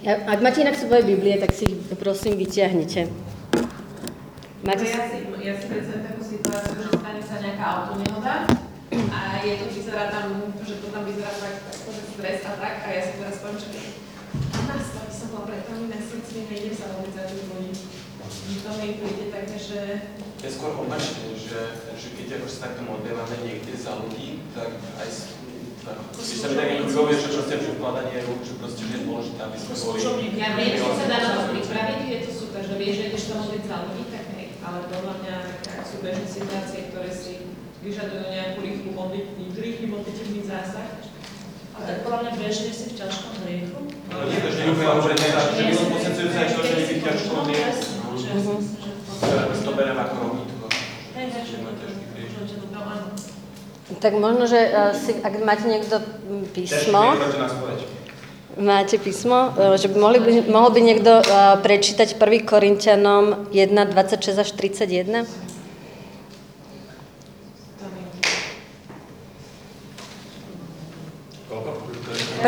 Ak máte inak svoje Biblie, tak si ich prosím vyťahnite. Máte... Ja si, ja si predstavím takú situáciu, že stane sa nejaká autonehoda a je to, vyzerá tam, že to tam vyzerá tak, akože stres a tak a ja si teraz poviem, že nás to by som bola pred na srdci, nejdem sa vôbec za tým ľudí. To mi príde také, že Je skôr opačne, že, že keď ako sa takto modlívame niekde za ľudí, tak aj keď sa mi tak vyhovuje, že proste že vkladanie rúk, že proste že je dôležité, aby sme boli... ja viem, že sa dá na to pripraviť, je to super, že vieš, že ideš to modliť za ľudí, tak hej, ale podľa mňa tak sú bežné situácie, ktoré si vyžadujú nejakú rýchlu modlitný, rýchly modlitevný zásah. A tak podľa mňa bežne si v ťažkom hriechu. No nie, že úplne že nie, že my som pocitujúce aj to, že niekedy ťažko No, je. jasne, že ja si myslím, že v podstate- Že to berem ako rovnitko. Hej, hej, že Že má ťažký hriech. to- že to tam áno. Tak možno, že uh, si, ak máte niekto písmo, máte písmo, uh, že by mohli by, mohol by niekto uh, prečítať 1. Korintianom 1, 26 až 31? To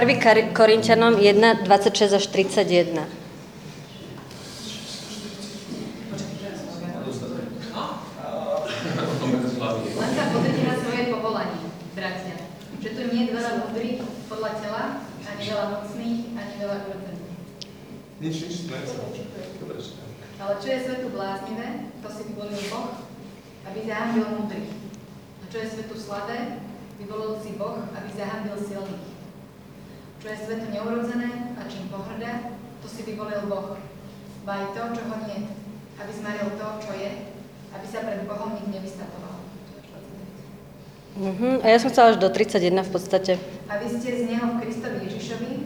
mi 1. Kar- Korintianom 1, 26 až 31. Len sa pozrite na svoje povolanie, bratia. Že tu nie je veľa múdrych podľa tela, ani veľa mocných, ani veľa urodzených. Nič, nič, to je Dobre, Ale čo je svetu bláznivé, to si vyvolil Boh, aby zahambil múdrych. A čo je svetu slabé, vyvolil si Boh, aby zahambil silných. Čo je svetu neurodzené a čím pohrdá, to si vyvolil Boh. Ba aj to, čo ho nie, aby zmaril to, čo je, aby sa pred Bohom nik nevystapoval. Uh-huh. A ja som chcela až do 31 v podstate. A vy ste z Neho v Kristovi Ježišovi,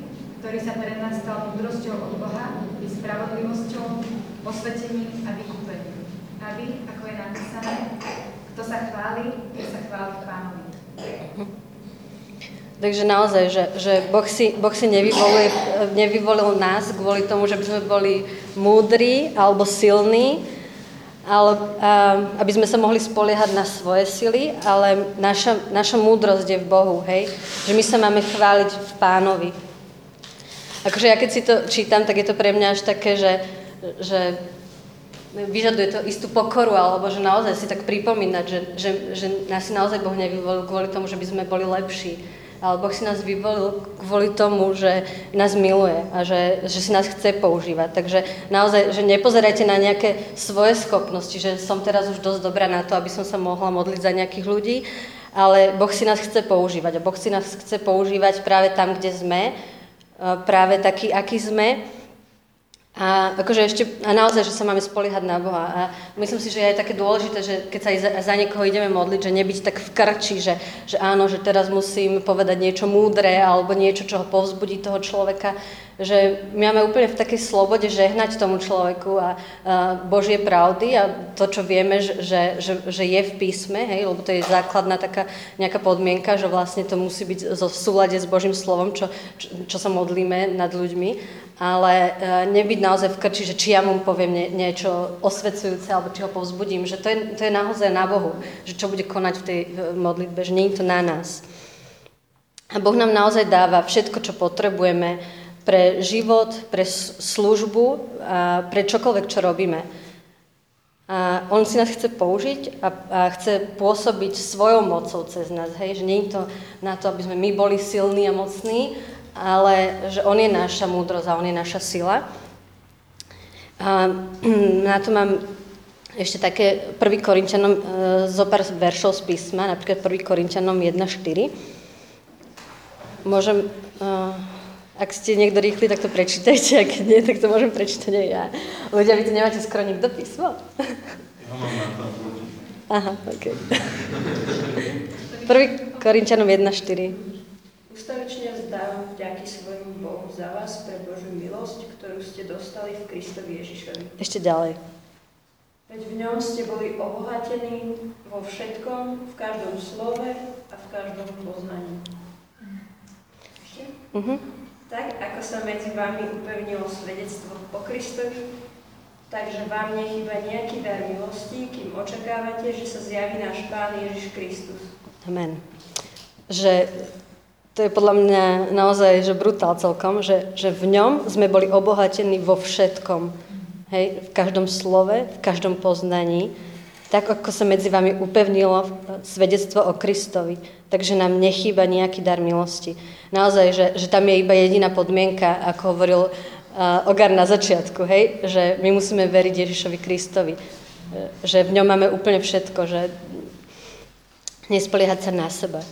ktorý sa pre nás stal múdrosťou od Boha i spravodlivosťou, posvetením a vykúpením. Aby, ako je napísané, kto sa chváli, nech sa chváli v Pánovi. Takže naozaj, že, že boh, si, boh si nevyvolil, nás kvôli tomu, že by sme boli múdri alebo silní, ale, aby sme sa mohli spoliehať na svoje sily, ale naša, naša múdrosť je v Bohu, hej? Že my sa máme chváliť v Pánovi. Akože ja keď si to čítam, tak je to pre mňa až také, že, že vyžaduje to istú pokoru, alebo že naozaj si tak pripomínať, že, že, že nás si naozaj Boh nevyvolil kvôli tomu, že by sme boli lepší. Ale Boh si nás vyvolil kvôli tomu, že nás miluje a že, že si nás chce používať. Takže naozaj, že nepozerajte na nejaké svoje schopnosti, že som teraz už dosť dobrá na to, aby som sa mohla modliť za nejakých ľudí, ale Boh si nás chce používať. A Boh si nás chce používať práve tam, kde sme, práve taký, aký sme. A akože ešte, a naozaj, že sa máme spoliehať na Boha. A myslím si, že je také dôležité, že keď sa aj za, za niekoho ideme modliť, že nebyť tak v krči, že, že áno, že teraz musím povedať niečo múdre alebo niečo, čo ho povzbudí toho človeka. Že my máme úplne v takej slobode žehnať tomu človeku a, a Božie pravdy a to, čo vieme, že, že, že, je v písme, hej, lebo to je základná taká nejaká podmienka, že vlastne to musí byť zo v súlade s Božím slovom, čo, čo, čo sa modlíme nad ľuďmi ale uh, nebyť naozaj v krči, že či ja mu poviem nie, niečo osvecujúce, alebo či ho povzbudím, že to je, to je naozaj na Bohu, že čo bude konať v tej modlitbe, že nie je to na nás. A Boh nám naozaj dáva všetko, čo potrebujeme pre život, pre službu a pre čokoľvek, čo robíme. A on si nás chce použiť a, a chce pôsobiť svojou mocou cez nás, hej? že nie je to na to, aby sme my boli silní a mocní, ale že On je naša múdrosť a On je naša sila. A na to mám ešte také 1. Korinčanom e, zo pár veršov z písma, napríklad 1. Korinčanom 1.4. Môžem, e, ak ste niekto rýchly, tak to prečítajte, ak nie, tak to môžem prečítať aj ja. Ľudia, vy tu nemáte skoro nikto písmo? Ja mám na Aha, ok. 1. Korinčanom 1.4. Ustavične vzdávam vďaky svojmu Bohu za vás pre Božiu milosť, ktorú ste dostali v Kristovi Ježišovi. Ešte ďalej. Veď v ňom ste boli obohatení vo všetkom, v každom slove a v každom poznaní. Ešte? Uh-huh. Tak, ako sa medzi vami upevnilo svedectvo po Kristovi, takže vám nechýba nejaký dar milosti, kým očakávate, že sa zjaví náš Pán Ježiš Kristus. Amen. Že to je podľa mňa naozaj že brutál celkom, že, že v ňom sme boli obohatení vo všetkom. Hej, v každom slove, v každom poznaní, tak ako sa medzi vami upevnilo svedectvo o Kristovi. Takže nám nechýba nejaký dar milosti. Naozaj, že, že tam je iba jediná podmienka, ako hovoril uh, Ogar na začiatku, hej, že my musíme veriť Ježišovi Kristovi. Uh, že v ňom máme úplne všetko, že nespoliehať sa na seba.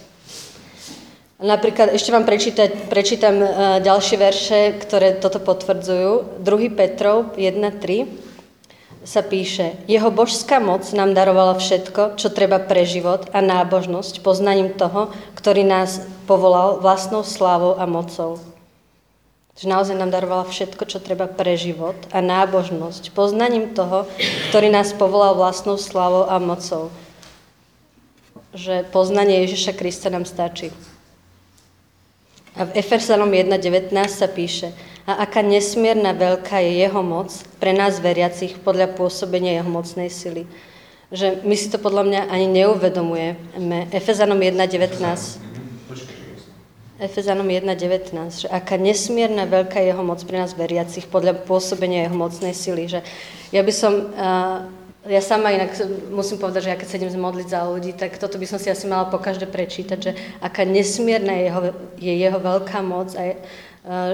Napríklad, ešte vám prečítať, prečítam uh, ďalšie verše, ktoré toto potvrdzujú. 2. Petrov 1.3 sa píše, jeho božská moc nám darovala všetko, čo treba pre život a nábožnosť, poznaním toho, ktorý nás povolal vlastnou slávou a mocou. Že naozaj nám darovala všetko, čo treba pre život a nábožnosť, poznaním toho, ktorý nás povolal vlastnou slávou a mocou. Že poznanie Ježiša Krista nám stačí. A v Efesanom 1.19 sa píše, a aká nesmierna veľká je jeho moc pre nás veriacich podľa pôsobenia jeho mocnej sily. Že my si to podľa mňa ani neuvedomujeme. Efezanom 1.19. Efezanom 1.19, že aká nesmierna veľká je jeho moc pre nás veriacich podľa pôsobenia jeho mocnej sily. Že ja by som, ja sama inak musím povedať, že ja keď sedím modliť za ľudí, tak toto by som si asi mala pokaždé prečítať, že aká nesmierna je jeho, je jeho veľká moc a je,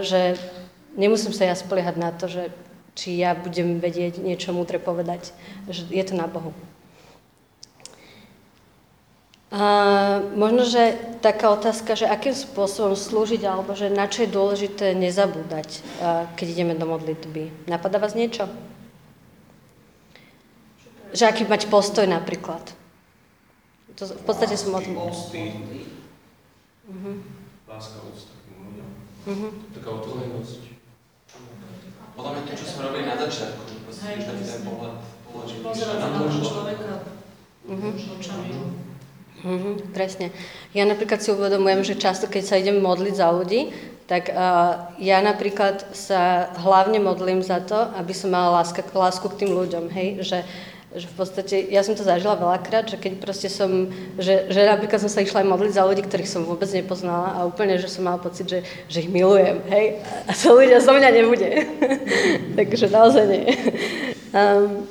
že nemusím sa ja spoliehať na to, že či ja budem vedieť niečo múdre povedať. Že je to na Bohu. A možno, že taká otázka, že akým spôsobom slúžiť, alebo že na čo je dôležité nezabúdať, keď ideme do modlitby. Napadá vás niečo? Že aký mať postoj napríklad. To v podstate som o tom... Uh-huh. Láska, úcta k ľuďom. Uh-huh. Taká otvorenosť. Podľa mňa to, čo sme robili na začiatku, že proste Hej, už taký ten presne. pohľad položiť. Pozerať na toho človeka Mhm. očami. Mhm, presne. Ja napríklad si uvedomujem, že často, keď sa idem modliť za ľudí, tak uh, ja napríklad sa hlavne modlím za to, aby som mala láska, lásku k tým ľuďom, hej, že, že v podstate, ja som to zažila veľakrát, že keď proste som, že, že napríklad som sa išla aj modliť za ľudí, ktorých som vôbec nepoznala a úplne, že som mala pocit, že, že ich milujem, hej, a to ľudia zo mňa nebude. Takže naozaj nie. Um,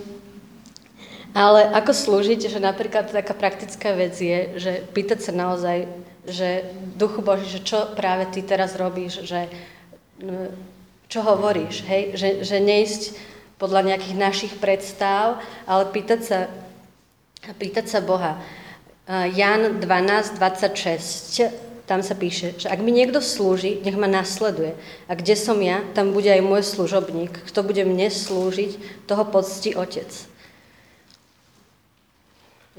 ale ako slúžiť, že napríklad taká praktická vec je, že pýtať sa naozaj, že Duchu Boží, že čo práve ty teraz robíš, že čo hovoríš, hej? Že, že neísť podľa nejakých našich predstav, ale pýtať sa, pýtať sa Boha. Jan 12, 26, tam sa píše, že ak mi niekto slúži, nech ma nasleduje. A kde som ja, tam bude aj môj služobník. Kto bude mne slúžiť, toho poctí Otec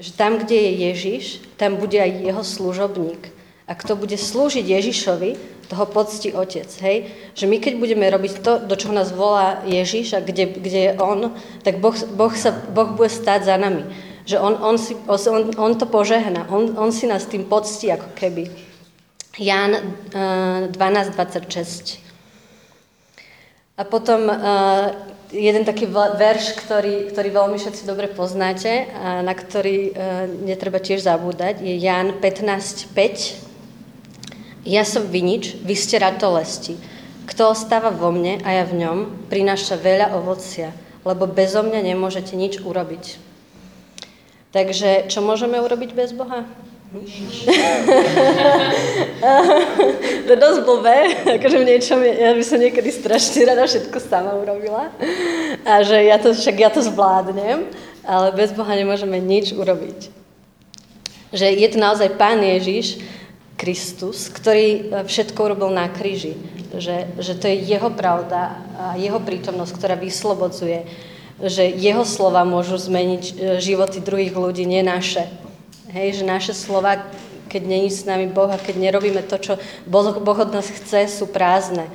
že tam, kde je Ježiš, tam bude aj jeho služobník. A kto bude slúžiť Ježišovi, toho poctí Otec. Hej? Že my keď budeme robiť to, do čoho nás volá Ježiš a kde, kde je On, tak boh, boh, sa, boh bude stáť za nami. Že On, on, si, on, on to požehná. On, on si nás tým poctí ako keby. Ján uh, 12.26. A potom uh, jeden taký verš, ktorý, ktorý veľmi všetci dobre poznáte a na ktorý uh, netreba tiež zabúdať, je Ján 15.5. Ja som vinič, vy ste ratolesti. Kto ostáva vo mne a ja v ňom, prináša veľa ovocia, lebo bezo mňa nemôžete nič urobiť. Takže čo môžeme urobiť bez Boha? to je dosť blbé, akože v niečom, ja by som niekedy strašne rada všetko sama urobila a že ja to, však ja to zvládnem, ale bez Boha nemôžeme nič urobiť. Že je to naozaj Pán Ježiš, Kristus, ktorý všetko urobil na kríži. Že, že to je jeho pravda a jeho prítomnosť, ktorá vyslobodzuje, že jeho slova môžu zmeniť životy druhých ľudí, nie naše. Hej, že naše slova, keď není s nami Boh a keď nerobíme to, čo Boh, od nás chce, sú prázdne.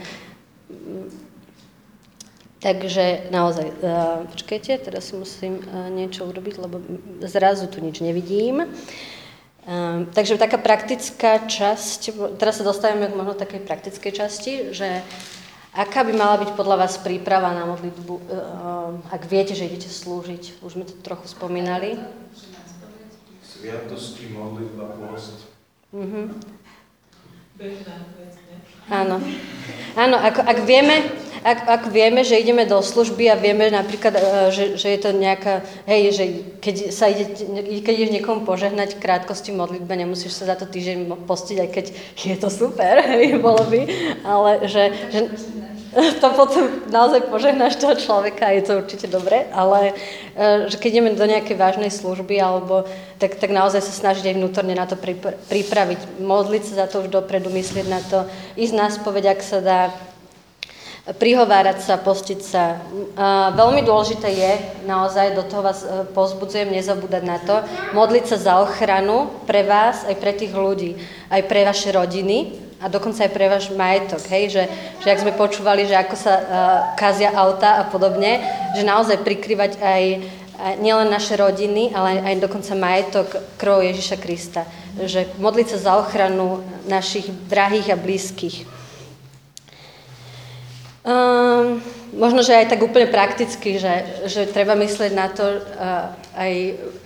Takže naozaj, uh, počkajte, teraz musím uh, niečo urobiť, lebo zrazu tu nič nevidím. Um, takže taká praktická časť, teraz sa dostávame k možno takej praktickej časti, že aká by mala byť podľa vás príprava na modlitbu, uh, ak viete, že idete slúžiť, už sme to trochu spomínali. Sviatosti, modlitba, post. Uh-huh. bežná? Áno. Áno, ak, ak, vieme, ak, ak vieme, že ideme do služby a vieme napríklad, e, že, že je to nejaká, hej, že keď sa ide, keď ideš niekomu požehnať krátkosti modlitbe, nemusíš sa za to týždeň postiť, aj keď je to super, hej, bolo by, ale že, že to potom naozaj požehnáš toho človeka, je to určite dobre, ale e, že keď ideme do nejakej vážnej služby, alebo tak, tak naozaj sa snažiť aj vnútorne na to pripr- pripraviť, modliť sa za to už dopredu, myslieť na to, ísť na spoveď, ak sa dá, prihovárať sa, postiť sa. Veľmi dôležité je, naozaj do toho vás e, pozbudzujem, nezabúdať na to, modliť sa za ochranu pre vás, aj pre tých ľudí, aj pre vaše rodiny, a dokonca aj pre váš majetok, hej, že, že ak sme počúvali, že ako sa uh, kazia auta a podobne, že naozaj prikryvať aj, aj nielen naše rodiny, ale aj dokonca majetok krvou Ježiša Krista. Že modliť sa za ochranu našich drahých a blízkych. Um, možno, že aj tak úplne prakticky, že, že treba myslieť na to uh, aj,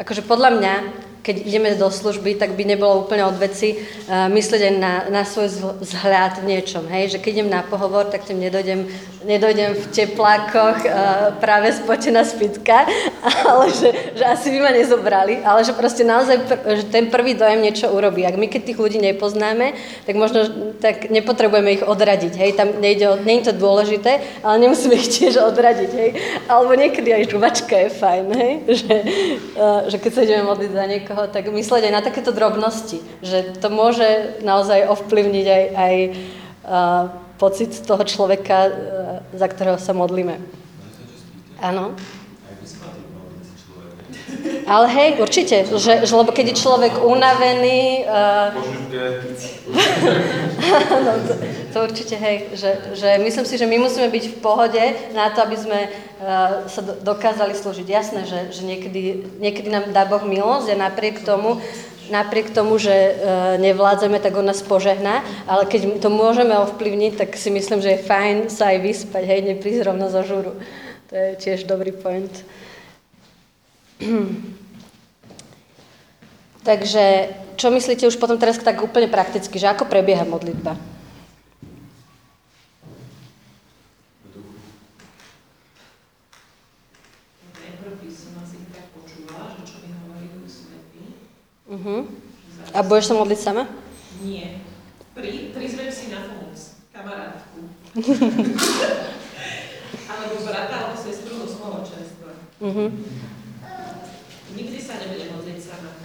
akože podľa mňa, keď ideme do služby, tak by nebolo úplne od veci uh, myslieť aj na, na svoj vzhľad v niečom. Hej? Že keď idem na pohovor, tak tým nedojdem, nedojdem v teplákoch uh, práve spotená spitka, ale že, že asi by ma nezobrali, ale že proste naozaj pr- že ten prvý dojem niečo urobí. Ak my keď tých ľudí nepoznáme, tak možno tak nepotrebujeme ich odradiť. Hej? Tam nejde o, nie je to dôležité, ale nemusíme ich tiež odradiť. Hej? Alebo niekedy aj žuvačka je fajn, hej? Že, uh, že keď sa ideme modliť za niekoho, niekoho, tak myslieť aj na takéto drobnosti, že to môže naozaj ovplyvniť aj, aj uh, pocit toho človeka, uh, za ktorého sa modlíme. Áno. Ale hej, určite, že, že lebo keď je človek unavený... Uh, no, to, to určite hej, že, že myslím si, že my musíme byť v pohode na to, aby sme uh, sa do, dokázali slúžiť. Jasné, že, že niekedy, niekedy nám dá Boh milosť a napriek tomu, napriek tomu, že uh, nevládzeme, tak on nás požehná, ale keď to môžeme ovplyvniť, tak si myslím, že je fajn sa aj vyspať, hej, neprísť rovno zo žúru. To je tiež dobrý point. Takže čo myslíte už potom teraz tak úplne prakticky, že ako prebieha modlitba? Uh-huh. A budeš sa modliť sama? Nie. Pri, prizvem si na pomoc kamarátku. alebo brata, alebo sestru do spoločenstva. Uh-huh. Nikdy sa nebudem modliť sama.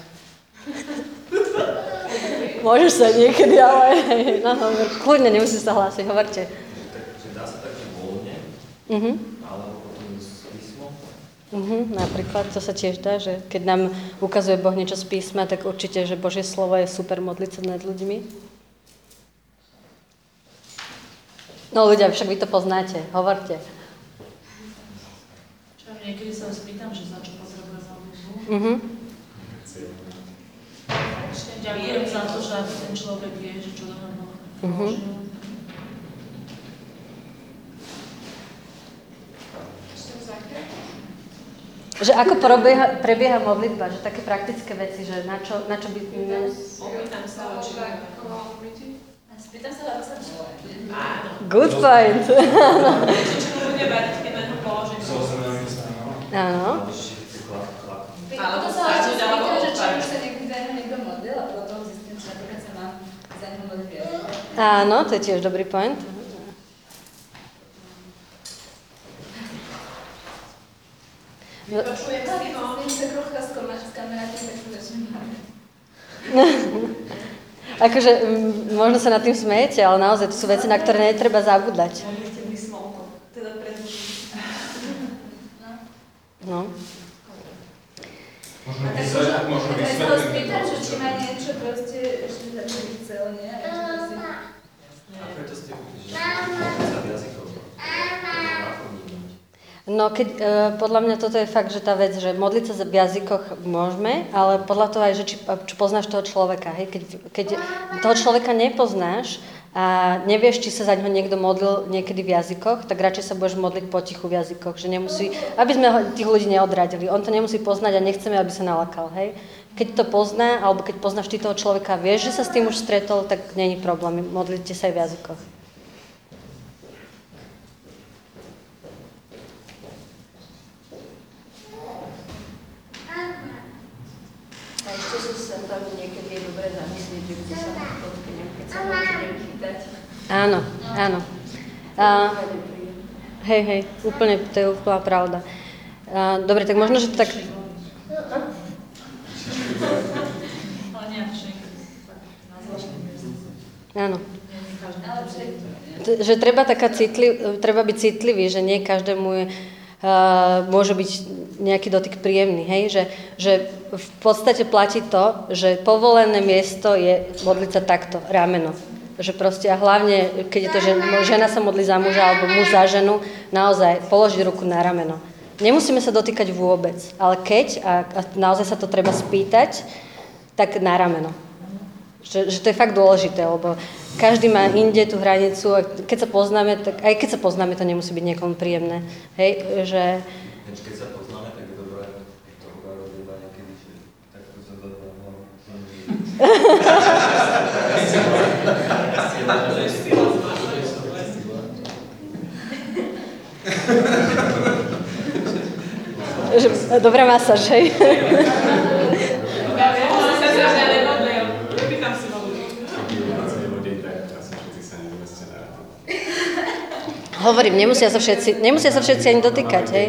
Môžeš sa niekedy, ale no, hovor, kľudne, nemusíš sa hlásiť, hovorte. Takže dá sa také voľne, Uh-huh. alebo potom s písmom. Uh-huh. Napríklad, to sa tiež dá, že keď nám ukazuje Boh niečo z písma, tak určite, že Božie slovo je super modliť sa nad ľuďmi. No ľudia, však vy to poznáte, hovorte. Čo niekedy sa spýtam, že za čo potrebuje za. Uh-huh. Ďakujem za to, že ten človek vie, že čo mňa Mhm. Že ako prebieha, prebieha modlitba, že také praktické veci, že na čo, na čo by... Opýtam sa, či Spýtam sa Áno. Good point. Mu bude variť, keď na ňu položím? Áno. Alebo to sa stáť, ešte alebo spýtam, že či odpáť. už sa niekedy za ňo niekto modlil a potom zistím, že napríklad sa mám za ňo modliť viac. Áno, to je tiež dobrý point. Vypočujem si sa trocha s tak sa začnem baviť. Akože možno sa nad tým smejete, ale naozaj to sú veci, na ktoré netreba zabúdať. Predlžím. No. Možno A tak vysvetliť, možno, aj sa spýtam, že či má niečo proste ešte za by si... A preto ste že sa jazykov. No, keď, e, podľa mňa toto je fakt, že tá vec, že modliť sa v jazykoch môžeme, ale podľa toho aj, že či, či poznáš toho človeka. Hej? Keď, keď toho človeka nepoznáš a nevieš, či sa za ňo niekto modlil niekedy v jazykoch, tak radšej sa budeš modliť potichu v jazykoch, že nemusí, aby sme tých ľudí neodradili. On to nemusí poznať a nechceme, aby sa nalakal. Hej? Keď to pozná, alebo keď poznáš ty toho človeka, vieš, že sa s tým už stretol, tak není problém, modlite sa aj v jazykoch. Áno, áno. A, hej, hej, úplne, to je úplná pravda. A, dobre, tak možno, že to tak... Ale nejak všetko. Na zvláštne miesto. Áno. Že treba, taká citliv, treba byť citlivý, že nie každému je, uh, môže byť nejaký dotyk príjemný, hej? Že, že v podstate platí to, že povolené miesto je modliť sa takto, rameno. Že proste a hlavne, keď je to, že žena sa modlí za muža alebo muž za ženu, naozaj položiť ruku na rameno. Nemusíme sa dotýkať vôbec, ale keď, a, a naozaj sa to treba spýtať, tak na rameno. Že, že to je fakt dôležité, lebo každý má inde tú hranicu a keď sa poznáme, tak aj keď sa poznáme, to nemusí byť niekomu príjemné. Hej, že keď sa poznáme, tak je dobré to urobiť iba niekedy, že takto sa že dobrá masáž, hej. Ja viem, že sa zrazu nemodlím. Vypýtam si modlím. Hovorím, nemusia sa všetci, nemusia sa všetci ani dotýkať, hej.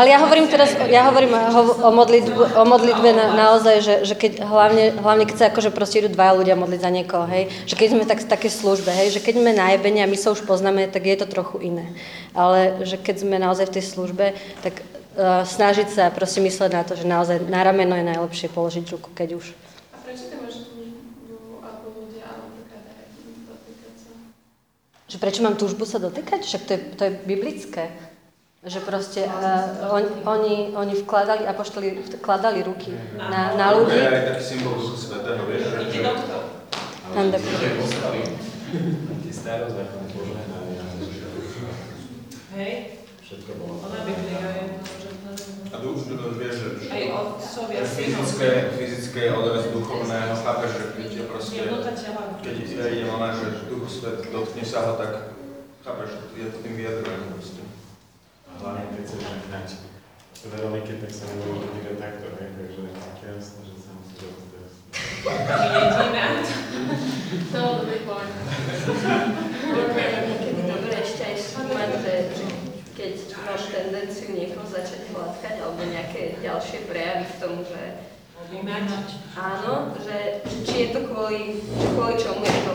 Ale ja hovorím teraz, ja hovorím o, modlitbe, o modlitbe na, naozaj, že, že keď hlavne, hlavne keď sa akože proste idú dvaja ľudia modliť za niekoho, hej, že keď sme tak v službe, hej, že keď sme na jebení a my sa už poznáme, tak je to trochu iné. Ale že keď sme naozaj v tej službe, tak uh, snažiť sa proste mysleť na to, že naozaj na rameno je najlepšie položiť ruku, keď už. A prečo ty máš túžbu alebo ľudia napríklad aj dotýkať sa? Že prečo mám túžbu sa dotýkať? Však to je, to je biblické. Že proste uh, on, oni, oni vkladali, apoštoli vkladali ruky na, na To ľudí. je aj taký symbol Ducha Svetého, vieš, že... Ide do toho. Tam do- Tie starozákonné požehnania, že Hej, všetko bolo. ona Biblia je A duch, že to vieš, že... že aj otcovia, synov. Fyzické, fyzické odraz duchovného, chápeš, že keď je proste... Jednota tela. Keď ja idem ona, že Duch Svet, dotkne sa ho, tak chápeš, je to tým vyjadrovaním proste. A hlavne keď sa žehnať Veronike, tak sa nebolo dotýkať takto, hej, takže tak jasné, že sa musí rozdať. My jedíme. To bol dobrý point. Niekedy dobre ešte aj skúmať, že, že keď máš tendenciu niekoho začať hladkať alebo nejaké ďalšie prejavy v tom, že áno, že, že či je to kvôli, kvôli čomu je to,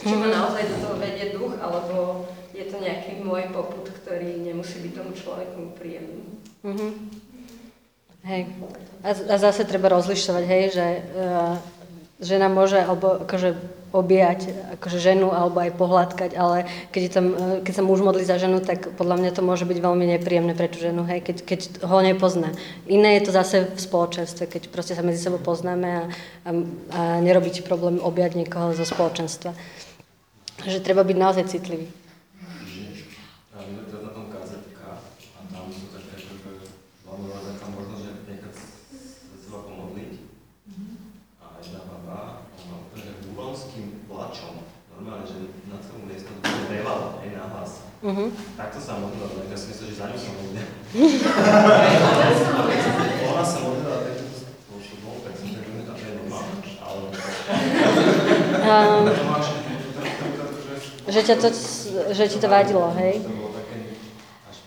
že či ma naozaj do toho vedie duch, alebo je to nejaký môj poput, ktorý nemusí byť tomu človeku príjemný. Mhm. Hej. A, a zase treba rozlišovať, hej, že uh, žena môže alebo akože objať akože ženu alebo aj pohľadkať, ale keď, je tam, eh, keď sa muž modlí za ženu, tak podľa mňa to môže byť veľmi nepríjemné pre tú ženu, hej, keď, keď ho nepozná. Iné je to zase v spoločenstve, keď proste sa medzi sebou poznáme a, a, a nerobí ti problém objať niekoho zo spoločenstva. Že treba byť naozaj citlivý. A my to na tom KZK a tam sú také, že máme taká možnosť, že nechať sa seba pomodliť. A jedna baba, ona úplne úronským plačom, normálne, že na celú miestnosť revala, aj na hlas. Mhm. Takto sa modlila, tak ja si myslím, že za ňu sa modlila. Ona sa modlila, tak to už bol, tak som že to je normálne, ale máš, že, ťa to, že ti to vadilo, hej? bolo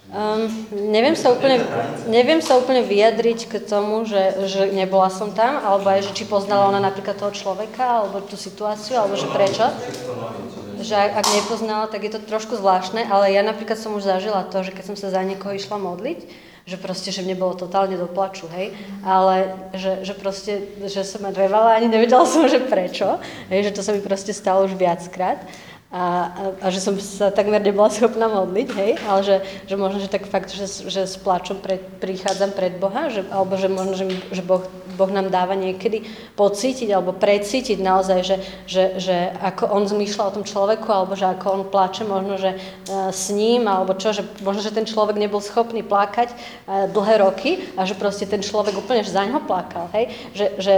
Um, neviem, sa úplne, neviem sa úplne vyjadriť k tomu, že, že nebola som tam, alebo aj, že či poznala ona napríklad toho človeka, alebo tú situáciu, alebo že prečo. Že ak, nepoznala, tak je to trošku zvláštne, ale ja napríklad som už zažila to, že keď som sa za niekoho išla modliť, že proste, že mne bolo totálne do plaču, hej, ale že, že proste, že som revala, ani nevedela som, že prečo, hej, že to sa mi proste stalo už viackrát a, a, a že som sa takmer nebola schopná modliť, hej, ale že, že možno, že tak fakt, že, že s plačom pred, prichádzam pred Boha, že, alebo že možno, že, že Boh Boh nám dáva niekedy pocítiť alebo precítiť naozaj, že, že, že ako on zmýšľa o tom človeku, alebo že ako on plače, možno, že uh, s ním, alebo čo, že možno, že ten človek nebol schopný plakať uh, dlhé roky a že proste ten človek úplne za ňo plakal, hej? Že, že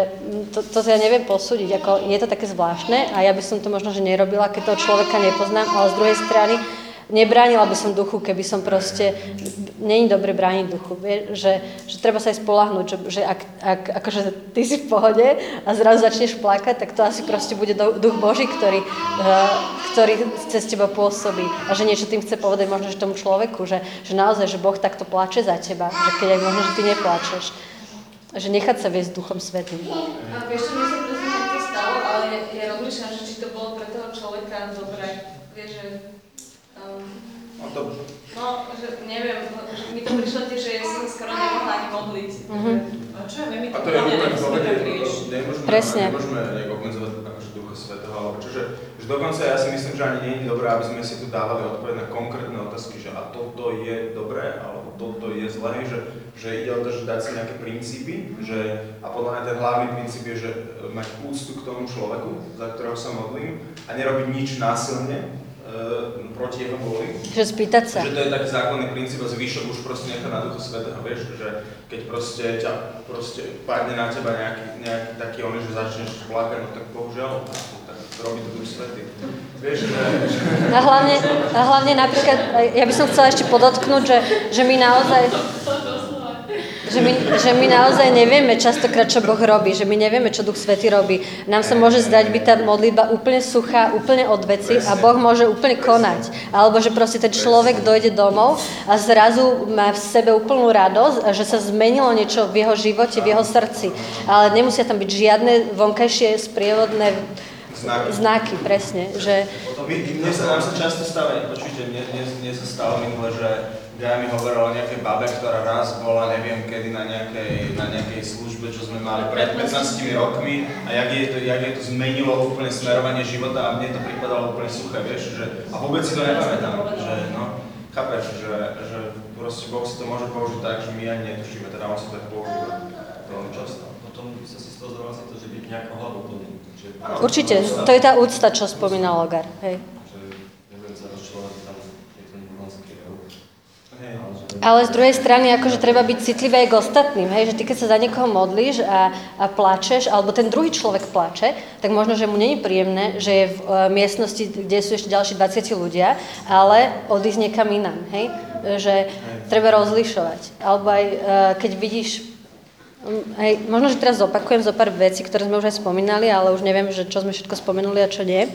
to, to ja neviem posúdiť, ako je to také zvláštne a ja by som to možno, že nerobila, keď toho človeka nepoznám, ale z druhej strany nebránila by som duchu, keby som proste, není dobre brániť duchu, vie, že, že treba sa aj spolahnúť, že, že ak, ak akože ty si v pohode a zrazu začneš plakať, tak to asi proste bude duch Boží, ktorý, uh, ktorý cez teba pôsobí a že niečo tým chce povedať možno, že tomu človeku, že, že naozaj, že Boh takto plače za teba, že keď aj možno, že ty neplačeš. Že nechať sa viesť Duchom Svetým. A vieš, čo mi sa presne stalo, ale ja, rozmýšľam, že či to bolo pre toho človeka dobré. Že Um, no, to... že neviem, že mi to prišlo tiež, že ja som skoro nemohla ani modliť. Mm-hmm. A čo ja viem, my A to to je úplne v pohode, to- to nemôžeme, Presne. nemôžeme nejak obmedzovať akože Ducha Svetého, alebo čože, že dokonca ja si myslím, že ani nie je dobré, aby sme si tu dávali odpoveď na konkrétne otázky, že a toto je dobré, alebo toto je zlé, že, že ide o to, že dať si nejaké princípy, že, a podľa mňa ten hlavný princíp je, že mať úctu k tomu človeku, za ktorého sa modlím, a nerobiť nič násilne, proti jeho vôli. Že spýtať sa. Že to je taký základný princíp a zvyšok už proste nechá na duchu svetého, vieš, že keď proste ťa proste padne na teba nejaký, nejaký taký on, že začneš plakať, no tak bohužiaľ, tak to robí to duch svetý. Vieš, že... A hlavne, a hlavne napríklad, ja by som chcela ešte podotknúť, že, že my naozaj, že my, že my naozaj nevieme častokrát, čo Boh robí, že my nevieme, čo Duch Svety robí. Nám sa môže zdať byť tá modlitba úplne suchá, úplne od veci a Boh môže úplne konať. Alebo že proste ten človek dojde domov a zrazu má v sebe úplnú radosť že sa zmenilo niečo v jeho živote, v jeho srdci. Ale nemusia tam byť žiadne vonkajšie sprievodné Znaky. znaky presne. Že, mne sa, nám sa často stáva, počujte, mne, mne, mne sa stalo minule, že Gaja mi hovorila o nejakej babe, ktorá raz bola, neviem kedy, na nejakej, na nejakej službe, čo sme mali pred 15 rokmi a jak jej, to, jak jej to zmenilo úplne smerovanie života a mne to pripadalo úplne suché, vieš, že, a vôbec si to nepamätám, že no, chápeš, že, že proste Boh si to môže použiť tak, že my ani netušíme, teda on sa tak používa veľmi často. Potom by sa si z toho si to, že byť nejako hladoplný. Určite, to je tá úcta, čo spomínal Logar. Hej. Že nebudem sa rozčulovať, že tam je to nikolonský rev. Hej. Ale z druhej strany, akože treba byť citlivý aj k ostatným, hej, že ty keď sa za niekoho modlíš a, a plačeš, alebo ten druhý človek plače, tak možno, že mu není príjemné, že je v e, miestnosti, kde sú ešte ďalší 20 ľudia, ale odísť niekam inám, hej, že treba rozlišovať. Alebo aj e, keď vidíš, hej, možno, že teraz zopakujem zo pár vecí, ktoré sme už aj spomínali, ale už neviem, že čo sme všetko spomenuli a čo nie.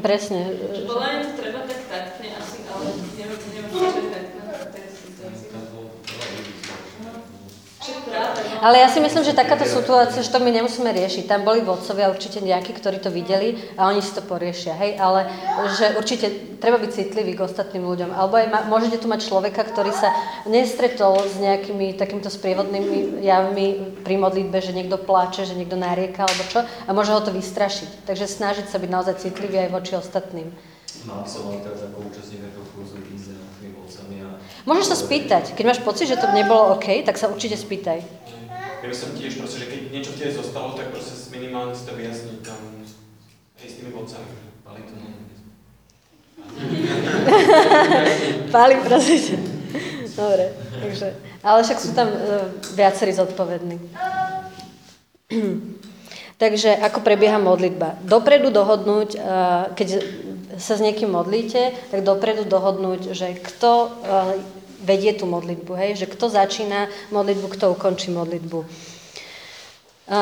Brez ne. Ž... Ale ja si myslím, že takáto situácia, že to my nemusíme riešiť. Tam boli vodcovia určite nejakí, ktorí to videli a oni si to poriešia, hej, ale že určite treba byť citlivý k ostatným ľuďom. Alebo aj ma, môžete tu mať človeka, ktorý sa nestretol s nejakými takýmito sprievodnými javmi pri modlitbe, že niekto pláče, že niekto narieka alebo čo a môže ho to vystrašiť. Takže snažiť sa byť naozaj citlivý aj voči ostatným. Mal som teraz ako účastník nejakého kurzu ísť za tými vodcami a Môžeš sa spýtať. Keď máš pocit, že to nebolo OK, tak sa určite spýtaj. Ja by som tiež proste, že keď niečo v tebe zostalo, tak proste minimálne si to vyjasniť tam aj s tými vodcami. pali to no. Páli, prosíte. Dobre, takže, ale však sú tam uh, viacerí zodpovední. takže ako prebieha modlitba? Dopredu dohodnúť, uh, keď sa s niekým modlíte, tak dopredu dohodnúť, že kto uh, vedie tú modlitbu, hej? že kto začína modlitbu, kto ukončí modlitbu. A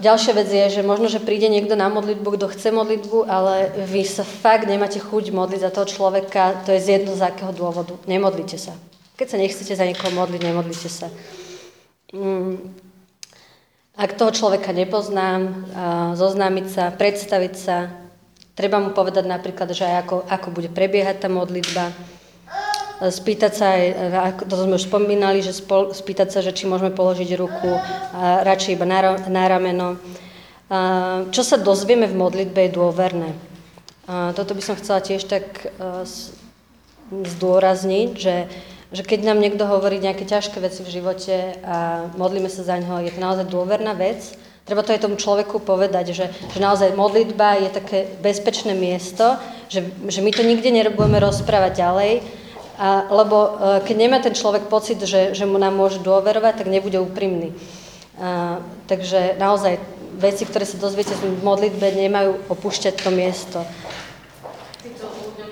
ďalšia vec je, že možno, že príde niekto na modlitbu, kto chce modlitbu, ale vy sa fakt nemáte chuť modliť za toho človeka, to je z jedno z akého dôvodu. Nemodlite sa. Keď sa nechcete za niekoho modliť, nemodlite sa. Mm. Ak toho človeka nepoznám, zoznámiť sa, predstaviť sa, treba mu povedať napríklad, že ako, ako bude prebiehať tá modlitba, spýtať sa aj, ako to sme už spomínali, že spol, spýtať sa, že či môžeme položiť ruku a radšej iba na, na rameno. Čo sa dozvieme v modlitbe je dôverné. Toto by som chcela tiež tak zdôrazniť, že, že keď nám niekto hovorí nejaké ťažké veci v živote a modlíme sa za ňoho, je to naozaj dôverná vec. Treba to aj tomu človeku povedať, že, že naozaj modlitba je také bezpečné miesto, že, že my to nikde nebudeme rozprávať ďalej, a, lebo e, keď nemá ten človek pocit, že, že mu nám môže dôverovať, tak nebude úprimný. A, takže naozaj veci, ktoré sa dozviete v modlitbe, nemajú opúšťať to miesto. Ty to ľuďom